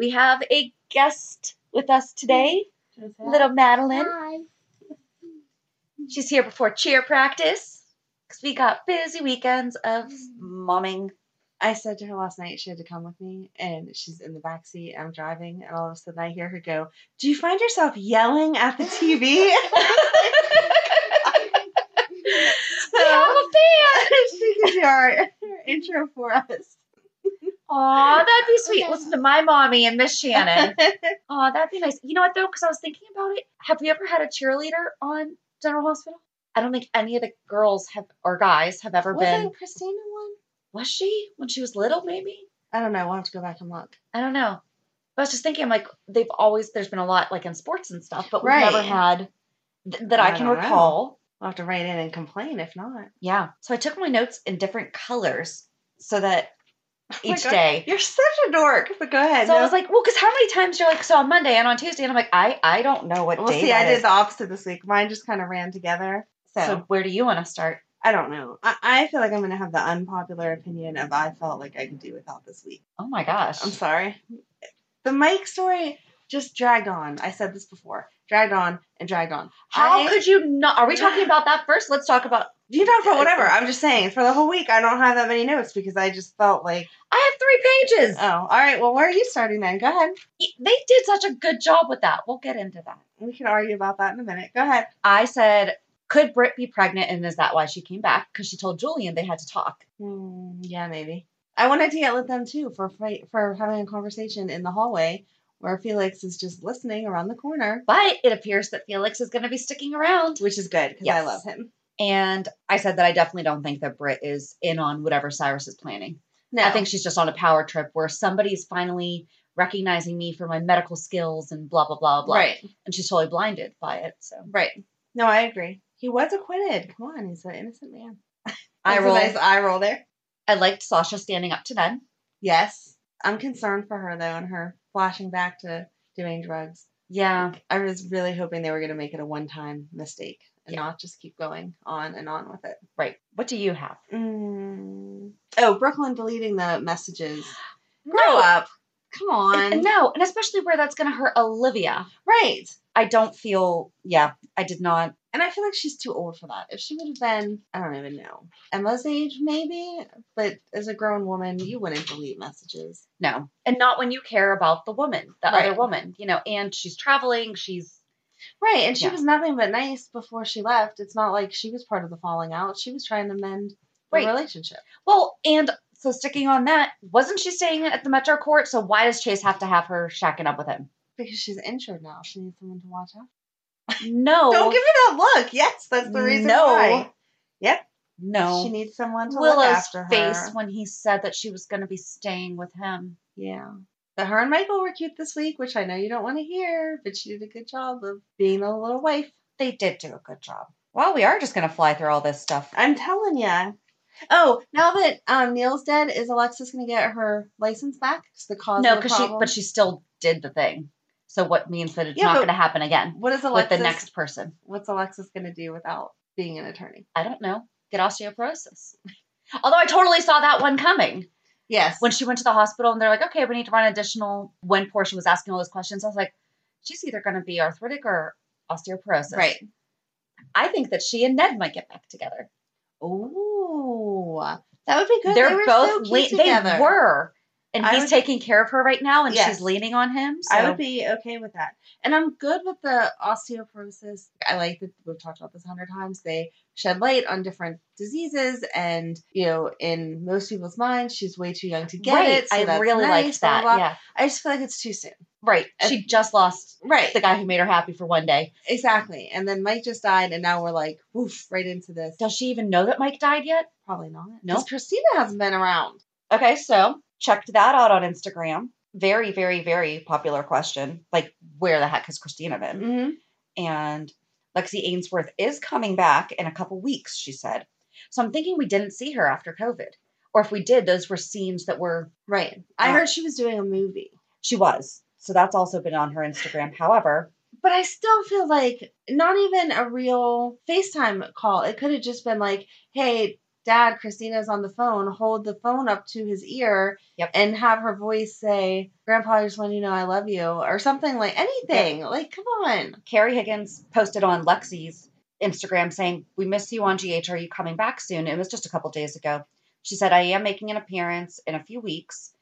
We have a guest with us today, little Madeline. Hi. She's here before cheer practice because we got busy weekends of momming. I said to her last night she had to come with me, and she's in the back seat. I'm driving, and all of a sudden I hear her go, "Do you find yourself yelling at the TV?" We have a fan. she do our, our intro for us. Aw, that'd be sweet. Listen to my mommy and Miss Shannon. Aw, that'd be nice. You know what though? Because I was thinking about it. Have we ever had a cheerleader on General Hospital? I don't think any of the girls have or guys have ever been. Wasn't Kristina one? Was she when she was little? Maybe I don't know. We'll have to go back and look. I don't know. But I was just thinking, like they've always there's been a lot like in sports and stuff, but we've Right. never had th- that I, I can don't know. recall. We'll have to write in and complain if not. Yeah. So I took my notes in different colors so that Oh each oh God, day. You're such a dork. But go ahead. So I was like, well, because how many times you're like, so on Monday and on Tuesday, and I'm like, I I don't know what well, day see, I is. did the opposite this week. Mine just kind of ran together. So, So where do you want to start? I don't know. I, I feel like I'm going to have the unpopular opinion of I felt like I could do without this week. Oh my gosh. I'm sorry. The Mike story just dragged on. I said this before. Dragged on and dragged on. How I- could you not? Are we talking about that first? Let's talk about. You talk about whatever. I'm just saying, for the whole week, I don't have that many notes because I just felt like, I have three pages. oh, all right, well, where are you starting then? Go ahead. they did such a good job with that. We'll get into that. We can argue about that in a minute. Go ahead. I said, could Britt be pregnant, and is that why she came back? Because she told Julian they had to talk. Hmm, yeah, maybe. I wanted to yell at them too for fight, for having a conversation in the hallway where Felix is just listening around the corner, But it appears that Felix is going to be sticking around. which is good because I love him. And I said that I definitely don't think that Britt is in on whatever Cyrus is planning. No, I think she's just on a power trip where somebody's finally recognizing me for my medical skills and blah blah blah blah. right, And she's totally blinded by it. So right. No, I agree. He was acquitted. Come on, he's an innocent man. I That's a roll. nice eye roll there. I liked Sasha standing up to Ned. Yes, I'm concerned for her though, and her flashing back to doing drugs. Yeah. I was really hoping they were going to make it a one-time mistake and Yeah. not just keep going on and on with it. Right. What do you have? Mm. Oh, Brook Lynn deleting the messages. No. Grow up. Come And- on. no, and especially where that's going to hurt Olivia. Right. I don't feel. Yeah, I did not. And I feel like she's too old for that. If she would have been, I don't even know, Emma's age maybe, but as a grown woman, you wouldn't delete messages. No, and not when you care about the woman, the Right. other woman. You know, and she's traveling. She's Right. And she Yeah. was nothing but nice before she left. It's not like she was part of the falling out. She was trying to mend the Right. relationship. well, and So sticking on that, wasn't she staying at the Metro Court? So why does Chase have to have her shacking up with him? Because she's injured now. She needs someone to watch out. No. Don't give me that look. Yes, that's the reason No. why. Yep. no. She needs someone to look Willow's after her. face when he said that she was going to be staying with him. Yeah. But her and Michael were cute this week, which I know you don't want to hear, but she did a good job of being a little wife. They did do a good job. Well, we are just going to fly through all this stuff. I'm telling you. Oh, now that um, Neil's dead, is Alexis going to get her license back? It's the cause no, of the because she, but she still did the thing. So what means that it's Yeah, not going to happen again What is with Alexis? the next person? What's Alexis going to do without being an attorney? I don't know. Get osteoporosis. Although I totally saw that one coming. Yes. when she went to the hospital and they're like, okay, we need to run additional. When Portia was asking all those questions, I was like, she's either going to be arthritic or osteoporosis. right. I think that she and Ned might get back together. Ooh, that would be good. They're they were both so cute le- together. they were, and I he's would- taking care of her right now, and Yes. she's leaning on him. So I would be okay with that. And I'm good with the osteoporosis. I like that we've talked about this a hundred times. They shed light on different diseases, and you know, in most people's minds, she's way too young to get right. it. So I really nice, liked that. blah, blah. Yeah, I just feel like it's too soon. right. She just lost Right. the guy who made her happy for one day. Exactly. And then Mike just died, and now we're like, woof, right into this. Does she even know that Mike died yet? Probably not. No. Because Kristina hasn't been around. Okay, so checked that out on Instagram. Very, very, very popular question. Like, where the heck has Kristina been? Mm-hmm. and Lexi Ainsworth is coming back in a couple weeks, she said. So I'm thinking we didn't see her after COVID. Or if we did, those were scenes that were, Right. I Uh, heard she was doing a movie. she was. So that's also been on her Instagram. However, But I still feel like not even a real FaceTime call. It could have just been like, hey, dad, Kristina's on the phone. Hold the phone up to his ear Yep. and have her voice say, Grandpa, I just want you to know I love you, or something like anything. Like, come on. Carrie Higgins posted on Lexi's Instagram saying, We miss you on GH. Are you coming back soon? It was just a couple days ago. She said, I am making an appearance in a few weeks.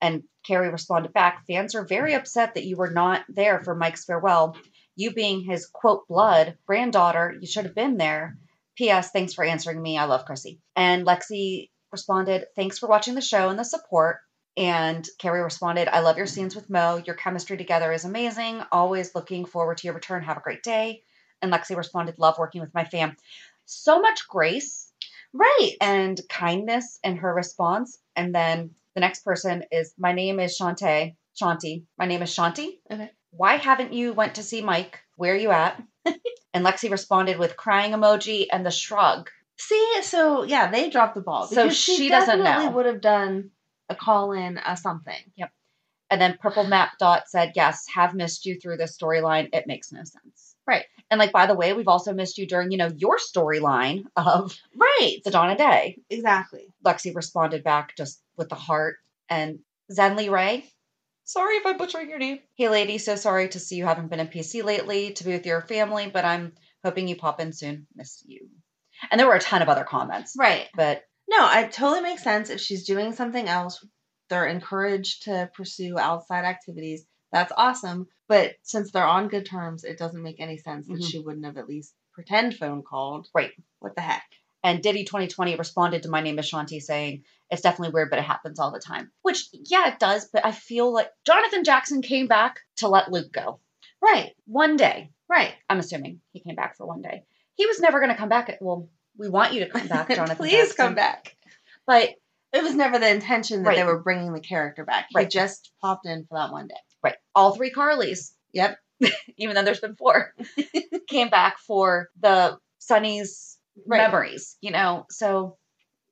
And Carrie responded back, Fans are very upset that you were not there for Mike's farewell. You being his quote blood granddaughter, you should have been there. P.S. Thanks for answering me. I love Chrissy. And Lexi responded, Thanks for watching the show and the support. And Carrie responded, I love your scenes with Mo. Your chemistry together is amazing. Always looking forward to your return. Have a great day. And Lexi responded, Love working with my fam. So much grace Right. and kindness in her response. And then the next person is, My name is Shantae. Shanti. My name is Shanti. Okay. Why haven't you went to see Mike? Where are you at? And Lexi responded with crying emoji and the shrug. See, so yeah, they dropped the ball. So because she doesn't definitely know. would have done a call in, a something. Yep. And then Purple Map Dot said, Yes, have missed you through this storyline. It makes no sense. Right. And like, by the way, we've also missed you during, you know, your storyline of Right. the Dawn of Day. Exactly. Lexi responded back just with the heart. And Zenly Ray, sorry if I'm butchering your name. Hey, lady, so sorry to see you haven't been in PC lately to be with your family, but I'm hoping you pop in soon. Miss you. And there were a ton of other comments, Right. but No, it totally makes sense. If she's doing something else, they're encouraged to pursue outside activities. That's awesome. But since they're on good terms, it doesn't make any sense that Mhm. she wouldn't have at least pretend phone called. Right. What the heck? And Diddy 2020 responded to My Name is Shanti saying, It's definitely weird, but it happens all the time. Which, yeah, it does, but I feel like Jonathan Jackson came back to let Luke go. Right. One day. Right. I'm assuming he came back for one day. He was never going to come back. Well, we want you to come back, Jonathan. Please Jackson. come back. But, It was never the intention that they were bringing the character back. He Right. just popped in for that one day. right, all three Carlys, Yep. even though there's been four, came back for the Sonny's Right. memories, you know? So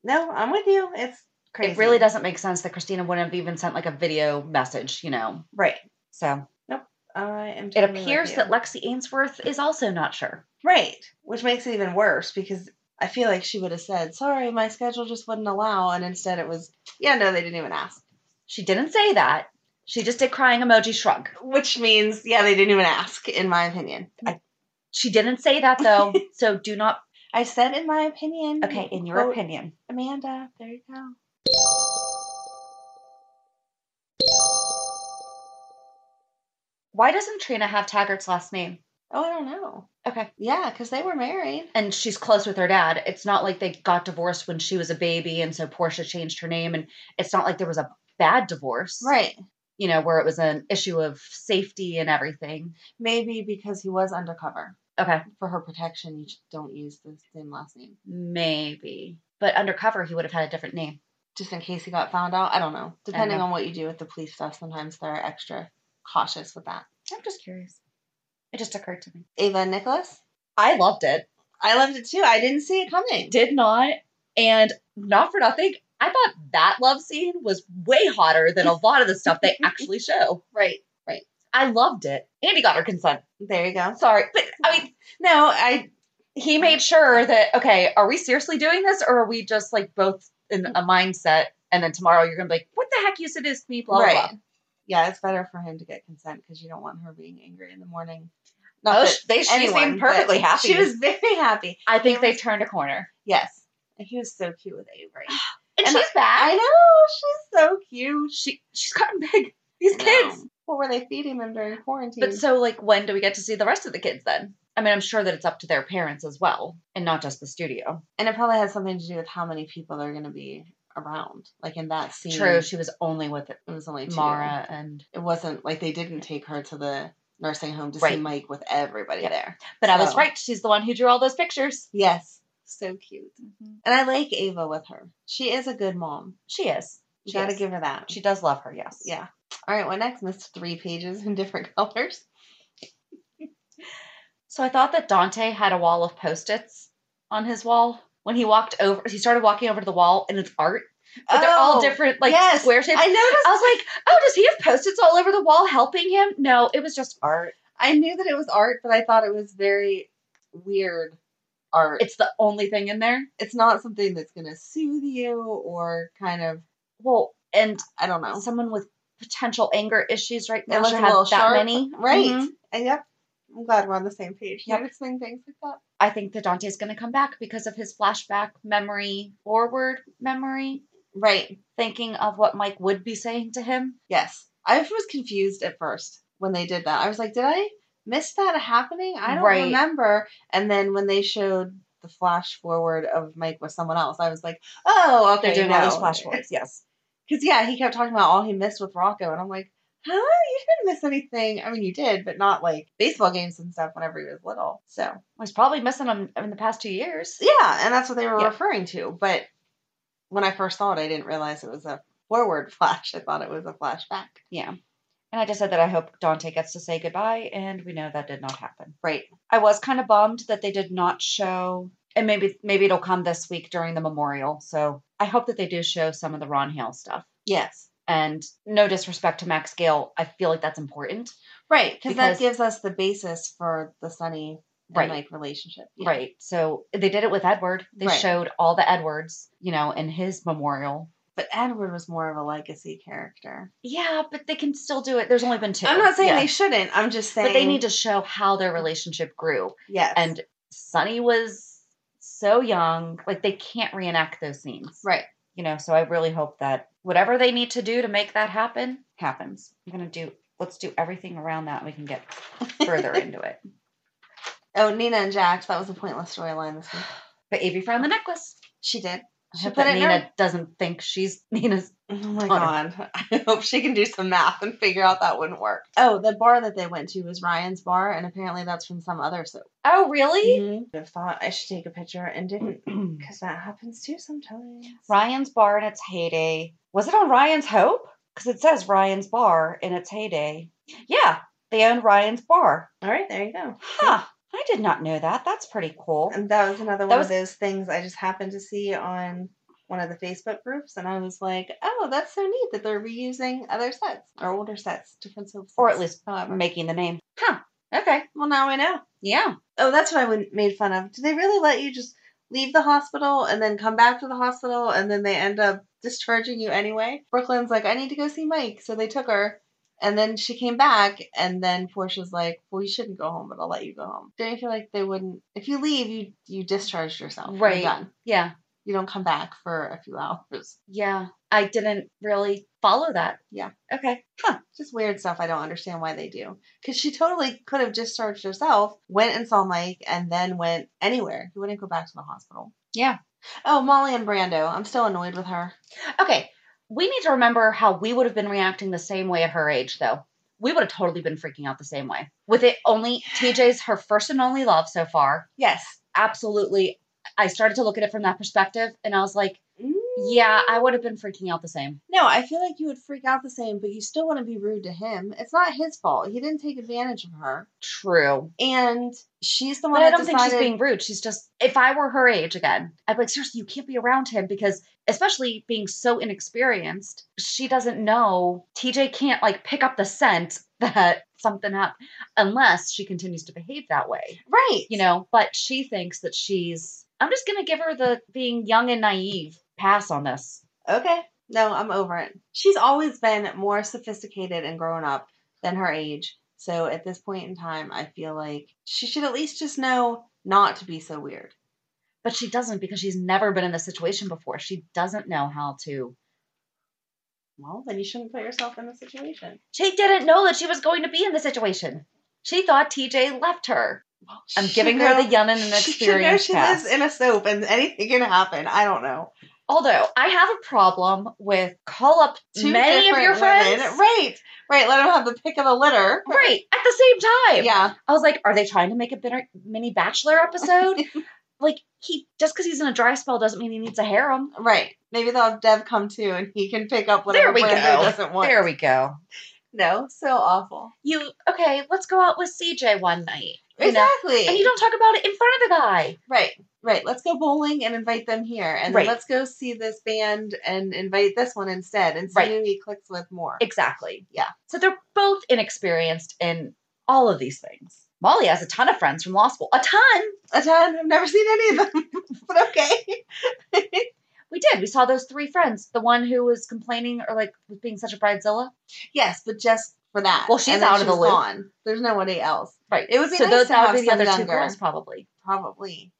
No, I'm with you. It's crazy. it really doesn't make sense that Kristina wouldn't have even sent like a video message, you know? Right. So Nope. I am. it appears that Lexi Ainsworth is also not sure. Right. Which makes it even worse because I feel like she would have said, sorry, my schedule just wouldn't allow. And instead it was, yeah, no, they didn't even ask. She didn't say that. She just did crying emoji shrug. Which means, yeah, they didn't even ask, in my opinion. I, She didn't say that though. so do not. I said, in my opinion. Okay, in your opinion. Amanda, there you go. Why doesn't Trina have Taggart's last name? Oh, I don't know. Okay. Yeah, because they were married. And she's close with her dad. It's not like they got divorced when she was a baby and so Portia changed her name. And it's not like there was a bad divorce. Right. You know, where it was an issue of safety and everything. Maybe because he was undercover. Okay. For her protection, you don't use the same last name. Maybe. But undercover, he would have had a different name. Just in case he got found out. I don't know. Depending know. on what you do with the police stuff, sometimes they're extra cautious with that. I'm just curious. It just occurred to me. Ava and Nikolas? I loved it. I loved it too. I didn't see it coming. Did not. And not for nothing, I thought that love scene was way hotter than a lot of the stuff they actually show. Right. I loved it. Andy got her consent. There you go. Sorry. But I mean, No, I he made sure that, okay, are we seriously doing this or are we just like both in a mindset and then tomorrow you're going to be like, what the heck you seduced me, blah, blah, right. blah. Yeah, it's better for him to get consent because you don't want her being angry in the morning. Oh, that they- she anyone, seemed perfectly happy. She was very happy. I think they turned a corner. Yes. And he was so cute with Avery. And, And she's back. I know. She's so cute. she she's gotten big. These I kids. What were they feeding them during quarantine? But so like when do we get to see the rest of the kids then? I mean, I'm sure that it's up to their parents as well, and not just the studio. and it probably has something to do with how many people are going to be around. Like in that scene. True, she was only with It was only two. Mara and It wasn't like they didn't take her to the nursing home to Right. see Mike with everybody Yeah. there. But I was right. She's the one who drew all those pictures. Yes. So cute. Mm-hmm. And I like Ava with her. She is a good mom. She is. You She gotta give her that. She does love her. Yes. yeah. All right, what next? Miss three pages in different colors. So I thought that Dante had a wall of post-its on his wall when he walked over. He started walking over to the wall, and it's art. But they're all Oh, different, like yes, square shapes. I noticed. I was like, oh, does he have post-its all over the wall helping him? No, it was just art. I knew that it was art, but I thought it was very weird art. It's the only thing in there. it's not something that's going to soothe you or kind of Well, and I don't know. someone with potential anger issues right It now was should a have little that sharp, many. right? Mhm. And yep, I'm glad we're on the same page. Yep. Noticing things like that. I think that Dante's going to come back because of his flashback memory, forward memory, Right. thinking of what Mike would be saying to him. Yes. I was confused at first when they did that. I was like, did I miss that happening? I don't Right. remember. And then when they showed the flash forward of Mike with someone else, I was like, oh, okay. They're doing all no. these flash forwards. Yes. Because yeah, he kept talking about all he missed with Rocco, and I'm like, huh? You didn't miss anything. I mean, you did, but not like baseball games and stuff whenever he was little. So He's probably missing them in the past two years. yeah, and that's what they were Yeah. referring to. But when I first saw it, I didn't realize it was a forward flash. I thought it was a flashback. Yeah. And I just said that I hope Dante gets to say goodbye, and we know that did not happen. Right. I was kind of bummed that they did not show, and maybe maybe it'll come this week during the memorial. So I hope that they do show some of the Ron Hale stuff. Yes. And no disrespect to Max Gail, I feel like that's important. Right, because that gives us the basis for the Sonny and Right. Mike relationship. Yeah. Right. So they did it with Edward. They Right. showed all the Edwards, you know, in his memorial. But Edward was more of a legacy character. Yeah, but they can still do it. There's only been two. I'm not saying Yeah. they shouldn't. I'm just saying. but they need to show how their relationship grew. Yes. And Sonny was so young, like they can't reenact those scenes. right. You know, so I really hope that whatever they need to do to make that happen happens. I'm gonna do let's do everything around that and we can get further into it. Oh, Nina and Jax. That was a pointless storyline this week. But Avery found the necklace. She did. I She hope put that Nina her- doesn't think she's Nina's Oh my Honor. god. I hope she can do some math and figure out that wouldn't work. Oh, the bar that they went to was Ryan's bar, and apparently that's from some other soap. Oh, really? Mm-hmm. I thought I should take a picture and didn't, because that happens too sometimes. Ryan's Bar in its heyday. Was it on Ryan's Hope? Because it says Ryan's Bar in its heyday. Yeah, they owned Ryan's Bar. All right, there you go. Huh. I did not know that. That's pretty cool. And that was another That one was- of those things I just happened to see on one of the Facebook groups, and I was like, "Oh, that's so neat that they're reusing other sets or older sets, different sets, Or at least however." making the name. Huh. Okay. well, now I know. Yeah. Oh, that's what I would- made fun of. Do they really let you just leave the hospital and then come back to the hospital and then they end up discharging you anyway? Brook Lynn's like, I need to go see Mike. So they took her and then she came back and then Portia's like, Well, you shouldn't go home, but I'll let you go home. Don't you feel like they wouldn't if you leave, you you discharged yourself. You're Right. done. Yeah. you don't come back for a few hours. Yeah, I didn't really follow that. Yeah. Okay. Huh. Just weird stuff. I don't understand why they do. Because she totally could have discharged herself, went and saw Mike, and then went anywhere. He wouldn't go back to the hospital. Yeah. Oh, Molly and Brando. I'm still annoyed with her. Okay. We need to remember how we would have been reacting the same way at her age, though. We would have totally been freaking out the same way. With it only, TJ's her first and only love so far. Yes. Absolutely. I started to look at it from that perspective, and I was like, mm. yeah, I would have been freaking out the same. No, I feel like you would freak out the same, but you still want to be rude to him. It's not his fault. He didn't take advantage of her. True. And she's the one But I don't think she's being rude. She's just, if I were her age again, I'd be like, seriously, you can't be around him because, especially being so inexperienced, she doesn't know. TJ can't like pick up the scent that something up unless she continues to behave that way, Right. you know. But she thinks that she's. I'm just gonna give her the being young and naive pass on this. Okay. No, I'm over it. She's always been more sophisticated and grown up than her age. So at this point in time, I feel like she should at least just know not to be so weird. But she doesn't because she's never been in this situation before. She doesn't know how to. Well, then you shouldn't put yourself in the situation. She didn't know that she was going to be in the situation. She thought TJ left her. I'm giving should her the know- young and She should know she lives in a soap and anything can happen. I don't know. Although I have a problem with call up Two many of your friends. women. Right. Right. Let them have the pick of the litter. Right. At the same time. Yeah. I was like, are they trying to make a mini bachelor episode? like he just because he's in a dry spell doesn't mean he needs a harem. Right. Maybe they'll have Dev come too and he can pick up There whatever we Brando go. doesn't want. There we go. No, so awful. You okay, let's go out with CJ one night. You know? Exactly. And you don't talk about it in front of the guy. Right, right. Let's go bowling and invite them here. And Right. then let's go see this band and invite this one instead and see Right. who he clicks with more. Exactly. Yeah. So they're both inexperienced in all of these things. Molly has a ton of friends from law school. A ton. A ton. I've never seen any of them, but okay. We did. We saw those three friends. The one who was complaining or like was being such a bridezilla. yes, but just for that. Well, she's out of the loop. Gone. There's nobody else. Right. It would be so nice those to have would be the other two girls probably. Probably.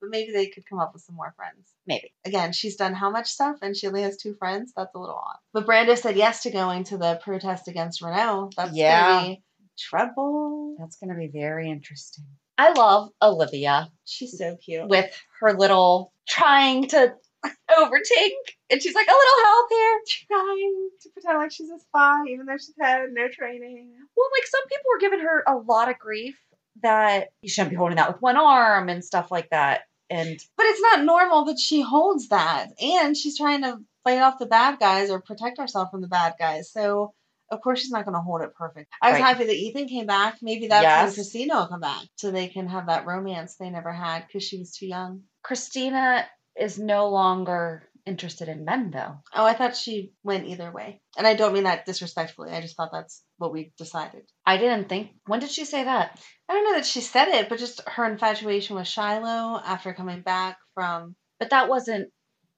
But maybe they could come up with some more friends. Maybe. Again, she's done how much stuff and she only has two friends? That's a little odd. But Brando said yes to going to the protest against Renault. That's Yeah. be trouble. That's gonna be very interesting. I love Olivia She's so cute. with her little trying to overtake and she's like, a little help here. trying to pretend like she's a spy, even though she's had no training. Well, like some people were giving her a lot of grief that you shouldn't be holding that with one arm and stuff like that. And But it's not normal that she holds that, and she's trying to fight off the bad guys or protect herself from the bad guys. So of course she's not going to hold it perfect. I was Right. happy that Ethan came back. Maybe that's Yes. when Kristina will come back, so they can have that romance they never had because she was too young. Kristina is no longer interested in men, though. Oh, I thought she went either way, and I don't mean that disrespectfully. I just thought that's what we decided. I didn't think. When did she say that? I don't know that she said it, but just her infatuation with Shiloh after coming back from But that wasn't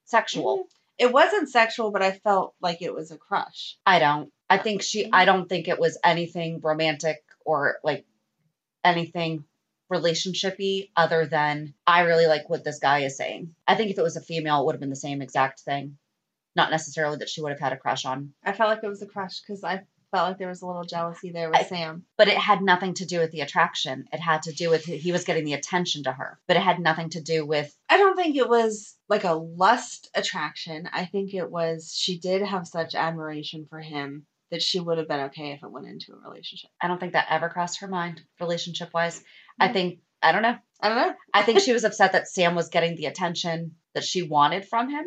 sexual. Mm-hmm. It wasn't sexual, but I felt like it was a crush. I don't. I think she. Mm-hmm. I don't think it was anything romantic or like anything relationshipy other than I really like what this guy is saying. I think if it was a female, it would have been the same exact thing. Not necessarily that she would have had a crush on, I felt like it was a crush because I felt like there was a little jealousy there with I- Sam. but it had nothing to do with the attraction. It had to do with he was getting the attention to her, but it had nothing to do with I don't think it was like a lust attraction. I think it was she did have such admiration for him that she would have been okay if it went into a relationship. I don't think that ever crossed her mind, relationship wise. I think, I don't know. I don't know. I think she was upset that Sam was getting the attention that she wanted from him,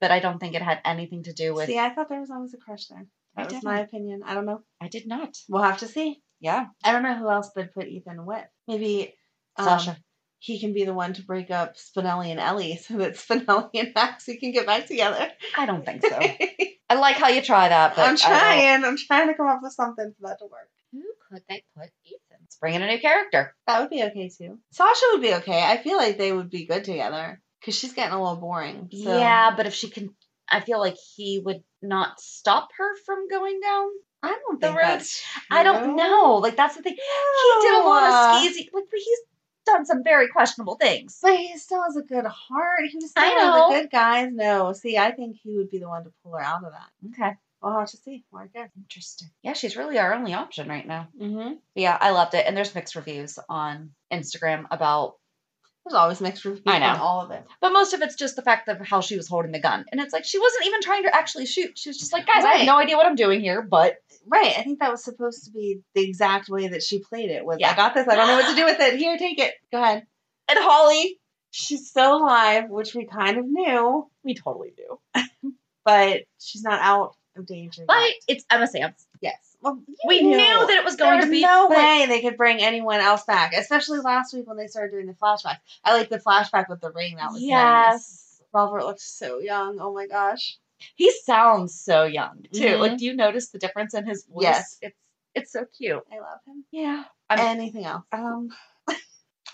but I don't think it had anything to do with. See, I thought there was always a crush there. I That was didn't. my opinion. I don't know. I did not. We'll have to see. Yeah. I don't know who else they'd put Ethan with. Maybe um, Sasha. He can be the one to break up Spinelli and Ellie so that Spinelli and Maxie can get back together. I don't think so. I like how you try that, but I'm I don't- trying. I'm trying to come up with something for that to work. Who could they put Ethan? Let's bring in a new character. That would be okay too. Sasha would be okay. I feel like they would be good together because she's getting a little boring. So. Yeah, but if she can, I feel like he would not stop her from going down. I don't The think road- that's I don't know. Like that's the thing. He did a lot of skeezy. Like, but he's done some very questionable things. But he still has a good heart. He was still I one of the good guys. No, see, I think he would be the one to pull her out of that. Okay. We'll have to see. More good. Interesting. Yeah, she's really our only option right now. Mm-hmm. Yeah, I loved it. And there's mixed reviews on Instagram about, There's always mixed reviews I know. on all of it. but most of it's just the fact of how she was holding the gun. And it's like she wasn't even trying to actually shoot. She was just like, guys, I have no idea what I'm doing here, but Right. I think that was supposed to be the exact way that she played it. Was Yeah. I got this. I don't know what to do with it. Here, take it. Go ahead. and Holly, She's still alive, which we kind of knew, we totally do. but she's not out of danger. But yet. it's Emma Sands. yes, well, We knew that it was going to be no but- way they could bring anyone else back, especially last week when they started doing the flashback. I like the flashback with the ring. That was nice. Yes. Robert looks so young. Oh my gosh. He sounds so young too. Mhm. Like, do you notice the difference in his voice? Yes. It's it's so cute. I love him. Yeah. I'm, Anything else? um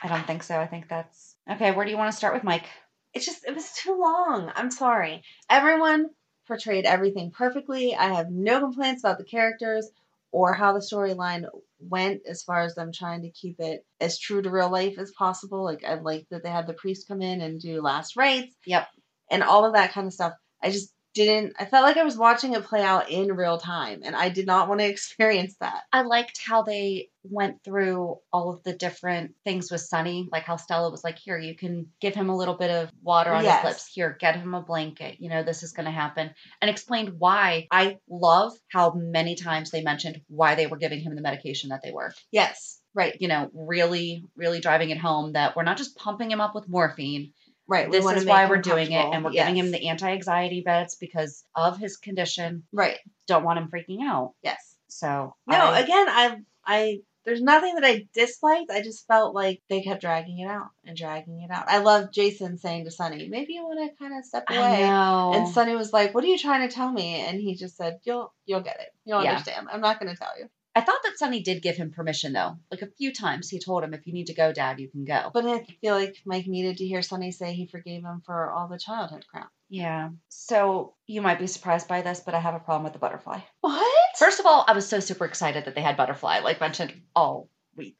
I don't think so. I think that's okay. Where do you want to start with Mike? It's just it was too long. I'm sorry. Everyone portrayed everything perfectly. I have no complaints about the characters or how the storyline went as far as them trying to keep it as true to real life as possible. Like I like that they had the priest come in and do last rites. Yep. And all of that kind of stuff. I just didn't I felt like I was watching it play out in real time and I did not want to experience that. I liked how they went through all of the different things with Sonny, like how Stella was like, "Here, you can give him a little bit of water on Yes. his lips. Here, get him a blanket. You know, this is going to happen." And explained why. I love how many times they mentioned why they were giving him the medication that they were. Yes. Right. You know, really, really driving it home that we're not just pumping him up with morphine. Right. we This is why we're doing it, and we're giving him the anti-anxiety meds because of his condition. Right. Don't want him freaking out. Yes. So No, I- again, I I there's nothing that I disliked. I just felt like they kept dragging it out and dragging it out. I love Jason saying to Sonny, "Maybe you want to kind of step away." And Sonny was like, "What are you trying to tell me?" And he just said, "You'll you'll get it. You'll Yeah. understand. I'm not going to tell you." I thought that Sonny did give him permission though. Like a few times he told him if you need to go, Dad, you can go. But I feel like Mike needed to hear Sonny say he forgave him for all the childhood crap. Yeah. So you might be surprised by this, but I have a problem with the butterfly. What? First of all, I was so super excited that they had butterfly, like mentioned all week,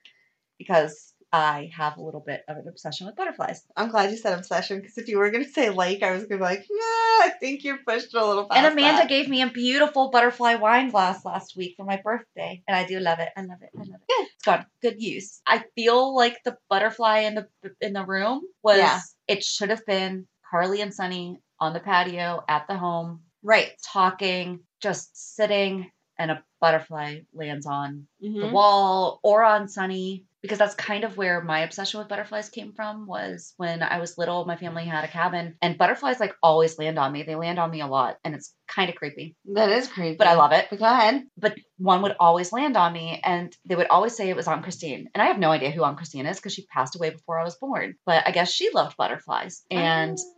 because I have a little bit of an obsession with butterflies. I'm glad you said obsession because if you were going to say like, I was going to be like, yeah, I think you pushed it a little and Amanda that." gave me a beautiful butterfly wine glass last week for my birthday, and I do love it. I love it. I love it. Good. It's got good use. I feel like the butterfly in the in the room was Yeah. it should have been Carly and Sonny on the patio at the home right. talking, just sitting, and a butterfly lands on the Mhm. wall or on Sonny. Because that's kind of where my obsession with butterflies came from. Was when I was little, my family had a cabin, and butterflies like always land on me. They land on me a lot, and it's kind of creepy, That is creepy. but I love it. But go ahead. But one would always land on me, and they would always say it was Aunt Christine, and I have no idea who Aunt Christine is because she passed away before I was born. But I guess she loved butterflies, and Oh.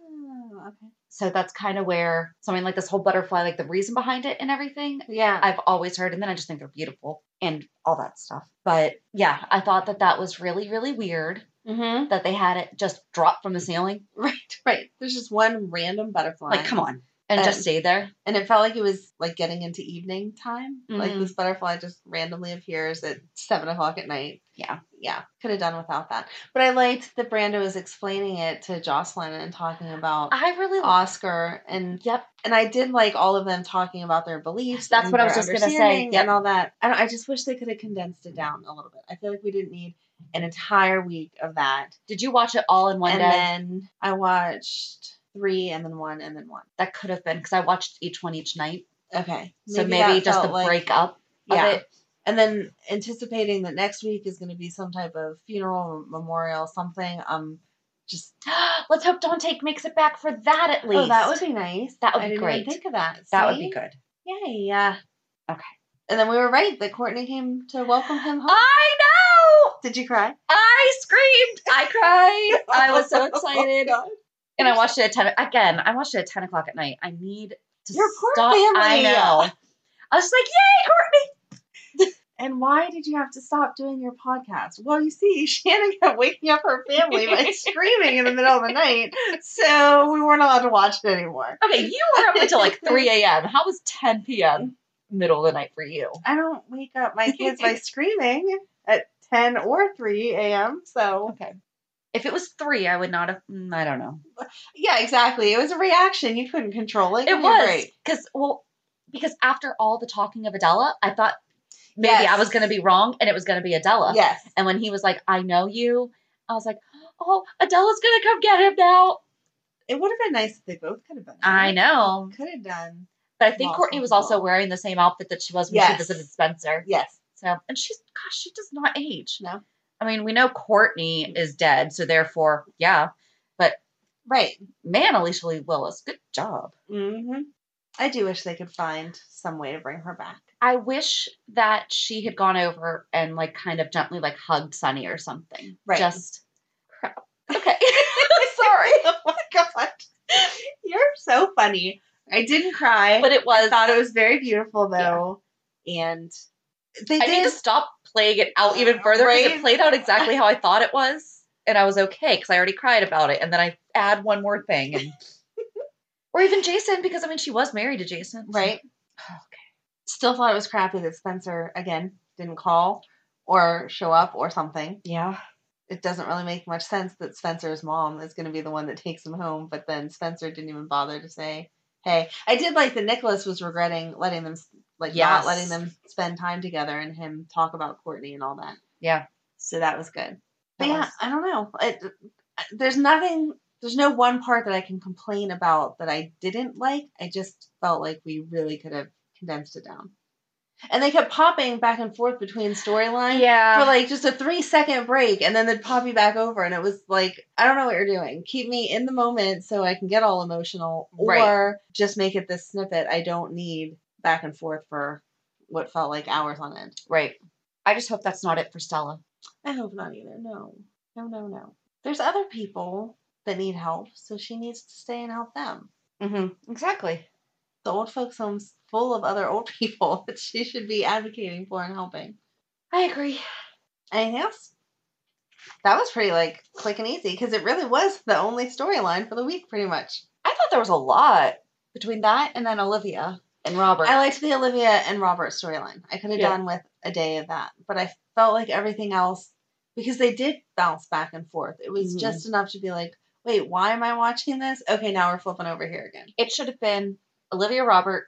So that's kind of where something like this whole butterfly, like the reason behind it and everything, Yeah. I've always heard, and then I just think they're beautiful and all that stuff. But yeah, I thought that that was really, really weird mm-hmm. that they had it just drop from the ceiling. Right, right. There's just one random butterfly. Like, come on, and And- just stay there. And it felt like it was like getting into evening time. Like Mhm. this butterfly just randomly appears at seven o'clock at night. Yeah. Yeah. Could have done without that. But I liked that Brando was explaining it to Josslyn and talking about I really Oscar and Yep. and I did like all of them talking about their beliefs. That's what I was just gonna say. Yep. And all that. I, I just wish they could have condensed it down a little bit. I feel like we didn't need an entire week of that. Did you watch it all in one and day? then I watched three and then one and then one. that could have been because I watched each one each night. Okay. So maybe, that just the like- break up Yeah. it. And then anticipating that next week is going to be some type of funeral, memorial, something. Um, just Let's hope Dante makes it back for that at least. oh, that would be nice. That would I be didn't great. Even think of that. that would be good. Yay! Yeah. Okay. And then we were right that Courtney came to welcome him home. I know. Did you cry? I screamed. I cried. I was so Oh, excited. God. And I watched it at 10 again. I watched it at 10 o'clock at night. I need to Your poor stop. I family. know. I was like, yay, Courtney. And why did you have to stop doing your podcast? Well, you see, Shannon kept waking up her family by screaming in the middle of the night, so we weren't allowed to watch it anymore. Okay, you were up until like 3 a.m. How was 10 p.m. middle of the night for you? I don't wake up my kids by screaming at 10 or 3 a.m. So, Okay. If it was three, I would not have. mm, I don't know. yeah, exactly. It was a reaction. You couldn't control it. It You're was great. because well, because after all the talking of Adela, I thought maybe Yes. I was going to be wrong and it was going to be Adela. Yes. And when he was like, "I know you," I was like, "Oh, Adela's going to come get him now." It would have been nice if they both could have been. I know, Could have done. but I think Lost Courtney was also wearing the same outfit that she was when Yes. she visited Spencer. Yes. So, and she's gosh, she does not age. No. I mean, we know Courtney is dead, so therefore, yeah. But Right. man, Alicia Leigh Willis, good job. hmm I do wish they could find some way to bring her back. I wish that she had gone over and like kind of gently like hugged Sonny or something. Right. Just crap. Okay. Sorry. oh my god. You're so funny. I didn't cry. But it was I thought it was very beautiful though. And they I need to stop playing it out even further because Right? it played out exactly how I thought it was. And I was okay because I already cried about it. And then I add one more thing and or even Jason, because I mean she was married to Jason. so- right. Oh, okay. Still thought it was crappy that Spencer again didn't call or show up or something. Yeah. It doesn't really make much sense that Spencer's mom is going to be the one that takes him home, but then Spencer didn't even bother to say, "Hey." I did like that Nikolas was regretting letting them like Yes. not letting them spend time together and him talk about Courtney and all that. Yeah. So that was good. But That yeah, was. I don't know. It, uh, there's nothing. There's no one part that I can complain about that I didn't like. I just felt like we really could have condensed it down. And they kept popping back and forth between storylines Yeah. for like just a three second break, and then they'd pop you back over, and it was like, I don't know what you're doing. Keep me in the moment so I can get all emotional, Right. or just make it this snippet. I don't need back and forth for what felt like hours on end. right. I just hope that's not it for Stella. I hope not either. No, no, no, no. There's other people that need help, so she needs to stay and help them. Mm-hmm. Exactly. The old folks' home's full of other old people that she should be advocating for and helping. I agree. Anything else? That was pretty like quick and easy because it really was the only storyline for the week, pretty much. I thought there was a lot between that and then Olivia and Robert. I liked the Olivia and Robert storyline. I could have Yeah. done with a day of that, but I felt like everything else because they did bounce back and forth. It was Mhm. just enough to be like, wait, why am I watching this? Okay, now we're flipping over here again. it should have been Olivia, Robert,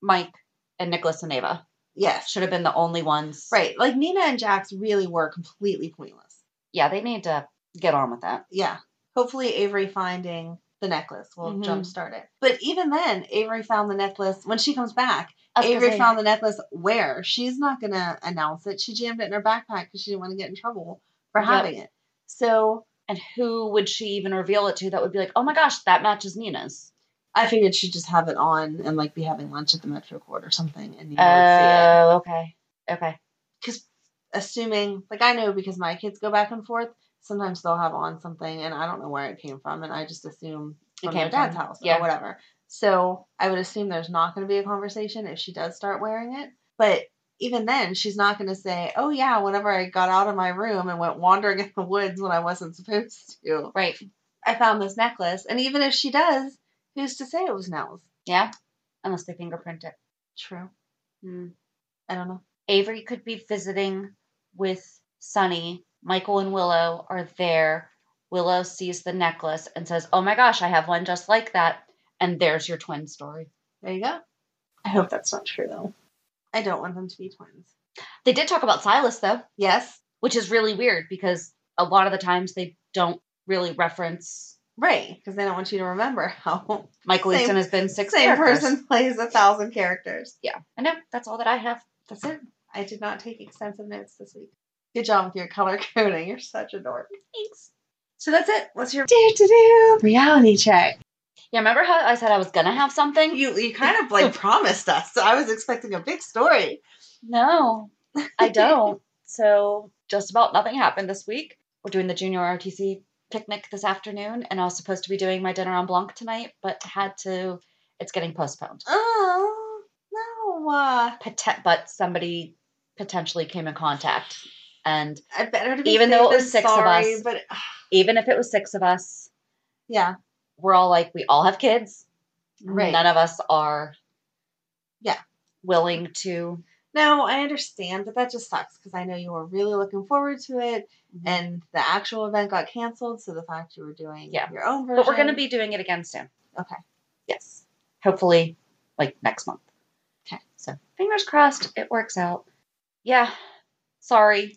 Mike, and Nikolas and Ava. Yes, Should have been the only ones. right. Like Nina and Jax really were completely pointless. Yeah, they need to get on with that. Yeah. Hopefully, Avery finding the necklace will Mhm. jumpstart it. But even then, Avery found the necklace when she comes back. Avery found the necklace where? She's not going to announce it. She jammed it in her backpack because she didn't want to get in trouble for Yep. having it. So And who would she even reveal it to that would be like, oh my gosh, that matches Nina's? I figured she'd just have it on and like be having lunch at the Metro Court or something, and you know, would see it. Oh, okay. Okay. Because assuming, like I know because my kids go back and forth, sometimes they'll have on something, and I don't know where it came from, and I just assume It from came their dad's from- house yeah. or whatever. So I would assume there's not going to be a conversation if she does start wearing it, but. Even then, she's not going to say, "Oh yeah, whenever I got out of my room and went wandering in the woods when I wasn't supposed to, Right. I found this necklace." And even if she does, who's to say it was Nell's? Yeah. Unless they fingerprint it. True. Hmm. I don't know. Avery could be visiting with Sonny. Michael and Willow are there. Willow sees the necklace and says, Oh my gosh, I have one just like that. And there's your twin story. There you go. I hope that's not true though. I don't want them to be twins. They did talk about Silas, though, Yes. which is really weird because a lot of the times they don't really reference Right, because they don't want you to remember how Michael Same- Easton has been six same characters. person plays a thousand characters. Yeah. I know. That's all that I have. That's it. I did not take extensive notes this week. Good job with your color coding. You're such a dork. Thanks. So that's it. What's your do to do reality check? Yeah, remember how I said I was going to have something? You you kind of like promised us. So I was expecting a big story. No, I don't. so just about nothing happened this week. We're doing the junior RTC picnic this afternoon, and I was supposed to be doing my Dîner en Blanc tonight, but had to. It's getting postponed. Oh no! Uh, Pote- but somebody potentially came in contact, and I better to be Even though it was six of us. but even if it was six of us, yeah, we're all like, we all have kids. Right. None of us are. Yeah. Willing to No, I understand, but that just sucks because I know you were really looking forward to it, Mm-hmm. and the actual event got canceled. So the fact you were doing Yeah. your own version, But we're going to be doing it again soon. okay. Yes. Hopefully, like next month. Okay. So fingers crossed it works out. Yeah. Sorry.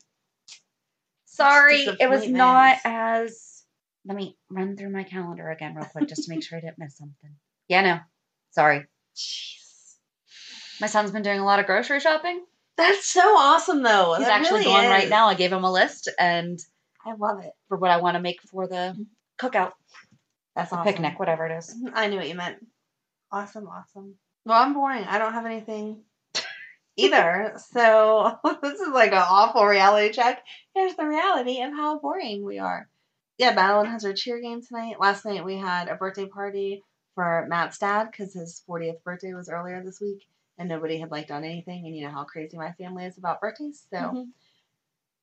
Sorry. It was not as. Let me run through my calendar again real quick just to make sure I didn't miss something. Yeah, no. Sorry. Jeez. My son's been doing a lot of grocery shopping. That's so awesome, though. He's That actually really going right now. I gave him a list and I love it. for what I want to make for the cookout, That's a awesome. picnic, whatever it is. Mm-hmm. I knew what you meant. Awesome, awesome. Well, I'm boring. I don't have anything either. So this is like an awful reality check. Here's the reality of how boring we are. Yeah, Madeline has her cheer game tonight. Last night we had a birthday party for Matt's dad because his 40th birthday was earlier this week and nobody had like done anything. And you know how crazy my family is about birthdays. So Mhm.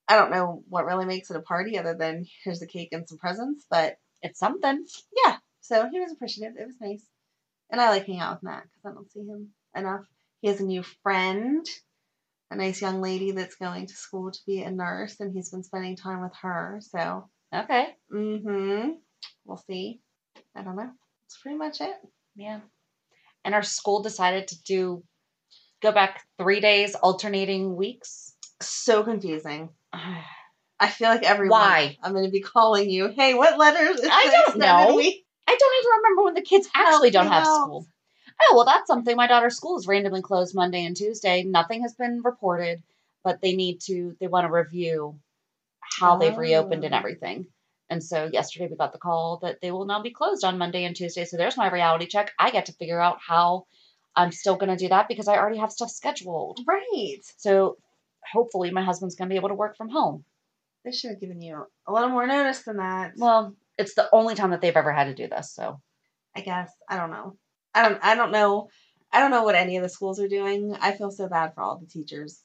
I don't know what really makes it a party other than here's a cake and some presents, but It's something. yeah, so he was appreciative. It was nice. And I like hanging out with Matt because I don't see him enough. He has a new friend, a nice young lady that's going to school to be a nurse, and he's been spending time with her. So, Okay. mm-hmm. We'll see. I don't know. That's pretty much it. Yeah. And our school decided to do go back three days, alternating weeks. So confusing. I I feel like everyone. Why? I'm going to be calling you. Hey, what letters? is I don't know. week?" don't even remember when the kids actually don't have school. Oh, well, that's something. My daughter's school is randomly closed Monday and Tuesday. Nothing has been reported, but they need to, they want to review how they've reopened and Oh. everything. And so yesterday we got the call that they will now be closed on Monday and Tuesday. So there's my reality check. I get to figure out how I'm still going to do that because I already have stuff scheduled. Right. So hopefully my husband's going to be able to work from home. They should have given you a little more notice than that. Well, it's the only time that they've ever had to do this. So I guess I don't know. I don't. I don't know. I don't know what any of the schools are doing. I feel so bad for all the teachers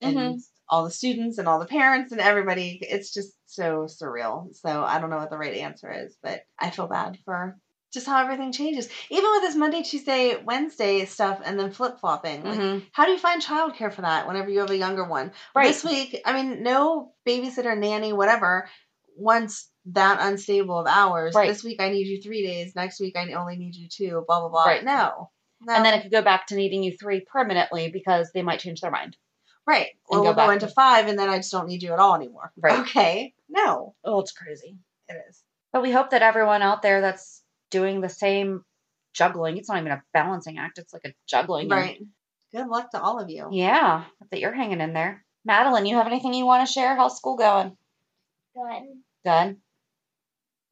and Mhm. all the students and all the parents and everybody. It's just so surreal. So I don't know what the right answer is, but I feel bad for just how everything changes. Even with this Monday, Tuesday, Wednesday stuff, and then flip flopping. Like, Mhm. how do you find childcare for that whenever you have a younger one? Right. This week, I mean, no babysitter, nanny, whatever. Once that unstable of hours. Right. This week I need you three days. Next week I only need you two. Blah blah blah. Right. No. No. and then it could go back to needing you three permanently because they might change their mind. right. Or go we'll go back into five, and then I just don't need you at all anymore. Right. Okay. No. Oh, it's crazy. It is. But we hope that everyone out there that's doing the same juggling, it's not even a balancing act, it's like a juggling. and- Right. Good luck to all of you. Yeah, that you're hanging in there. Madeline, you have anything you want to share? How's school going? Good. Good.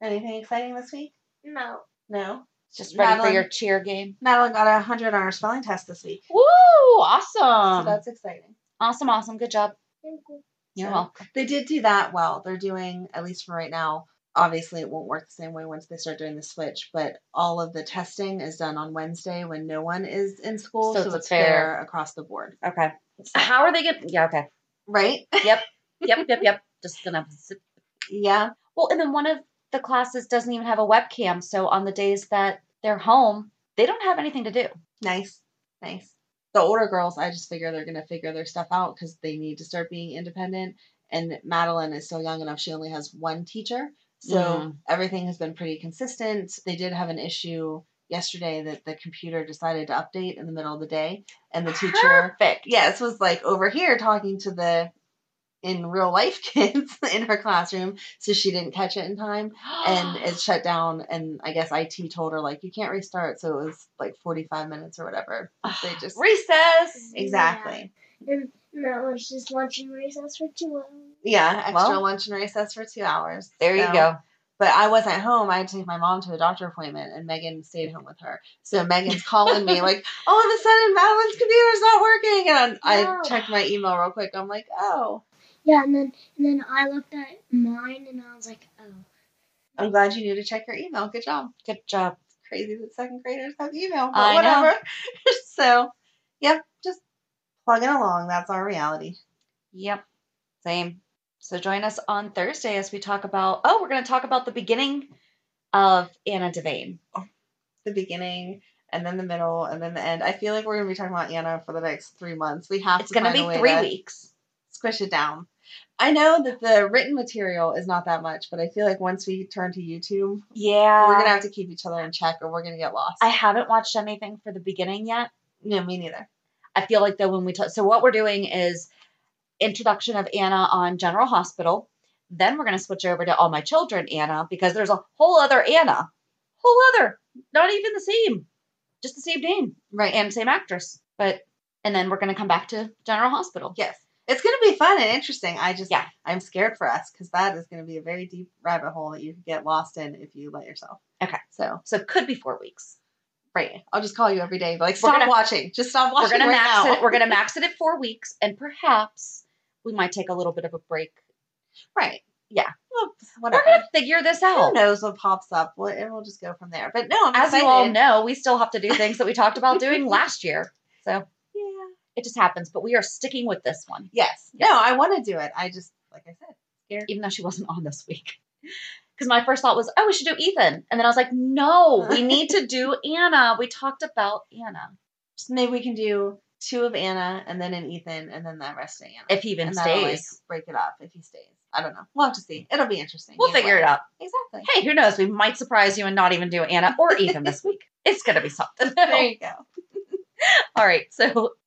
Anything exciting this week? No. No. Just ready for your cheer game. Madeline got a hundred on her spelling test this week. Woo! Awesome. So Awesome. that's exciting. awesome, awesome. Good job. Thank you. You're So- welcome. They did do that well. They're doing, at least for right now, obviously it won't work the same way once they start doing the switch, but all of the testing is done on Wednesday when no one is in school. So So, it's it's fair. fair. across the board. Okay. How are they getting? Yeah, okay. Right? Yep, yep, yep. Yep. Just gonna zip yeah. Well, and then one of the classes doesn't even have a webcam. So on the days that they're home, they don't have anything to do. Nice. Nice. The older girls, I just figure they're going to figure their stuff out because they need to start being independent. And Madeline is still young enough. She only has one teacher. So Mhm. everything has been pretty consistent. They did have an issue yesterday that the computer decided to update in the middle of the day. And the teacher, Perfect. yes, was like over here talking to the in real life kids in her classroom. So she didn't catch it in time and it shut down and i guess it told her like you can't restart so it was like 45 minutes or whatever they just recess. exactly And that was just lunch and recess for two hours. yeah extra Well. lunch and recess for two hours There you go. but i wasn't home i had to take my mom to a doctor appointment and megan stayed home with her so megan's calling me like all of a sudden madeline's computer's not working and i No. checked my email real quick i'm like oh Yeah, and then and then I looked at mine and I was like, oh. i'm glad you knew to check your email good job Good job. crazy that second graders have email, but I whatever. so, yep, just plugging along. That's our reality. Yep. Same. So join us on Thursday as we talk about. Oh, we're going to talk about the beginning of Anna Devane. The beginning and then the middle, and then the end. I feel like we're gonna be talking about Anna for the next three months. We have It's to gonna find a be way three to weeks. Squish it down. I know that the written material is not that much, but I feel like once we turn to YouTube, Yeah. we're gonna have to keep each other in check, or we're gonna get lost. I haven't watched anything for the beginning yet. no, me neither. I feel like though when we talk, so what we're doing is introduction of Anna on General Hospital. Then we're going to switch over to All My Children Anna because there's a whole other Anna, whole other, not even the same, just the same name, Right. and same actress. But and then we're going to come back to General Hospital. Yes. It's going to be fun and interesting. I just, Yeah. I'm scared for us because that is going to be a very deep rabbit hole that you could get lost in if you let yourself. Okay. So, So it could be four weeks. right. I'll just call you every day. Like, stop gonna- watching. Just stop watching. we're gonna right max now. it. We're gonna max it at four weeks, and perhaps we might take a little bit of a break. Right. Yeah. Well, whatever. We're gonna figure this out. Who knows what pops up? We'll, and we'll just go from there. But no, I'm As excited. you all know, we still have to do things that we talked about doing last year. So Yeah. It just happens, but we are sticking with this one, Yes. Yes. No, I want to do it. I just, like I said, scared. even though she wasn't on this week. Because my first thought was, oh, we should do Ethan. And then I was like, no, we need to do Anna. We talked about Anna. Just maybe we can do two of Anna and then an Ethan and then the rest of Anna. If he even And that'll, like, stays. break it up if he stays. I don't know. We'll have to see. It'll be interesting. We'll figure way. it out. Exactly. Hey, who knows? We might surprise you and not even do Anna or Ethan this week. It's going to be something. There you go. All right. So,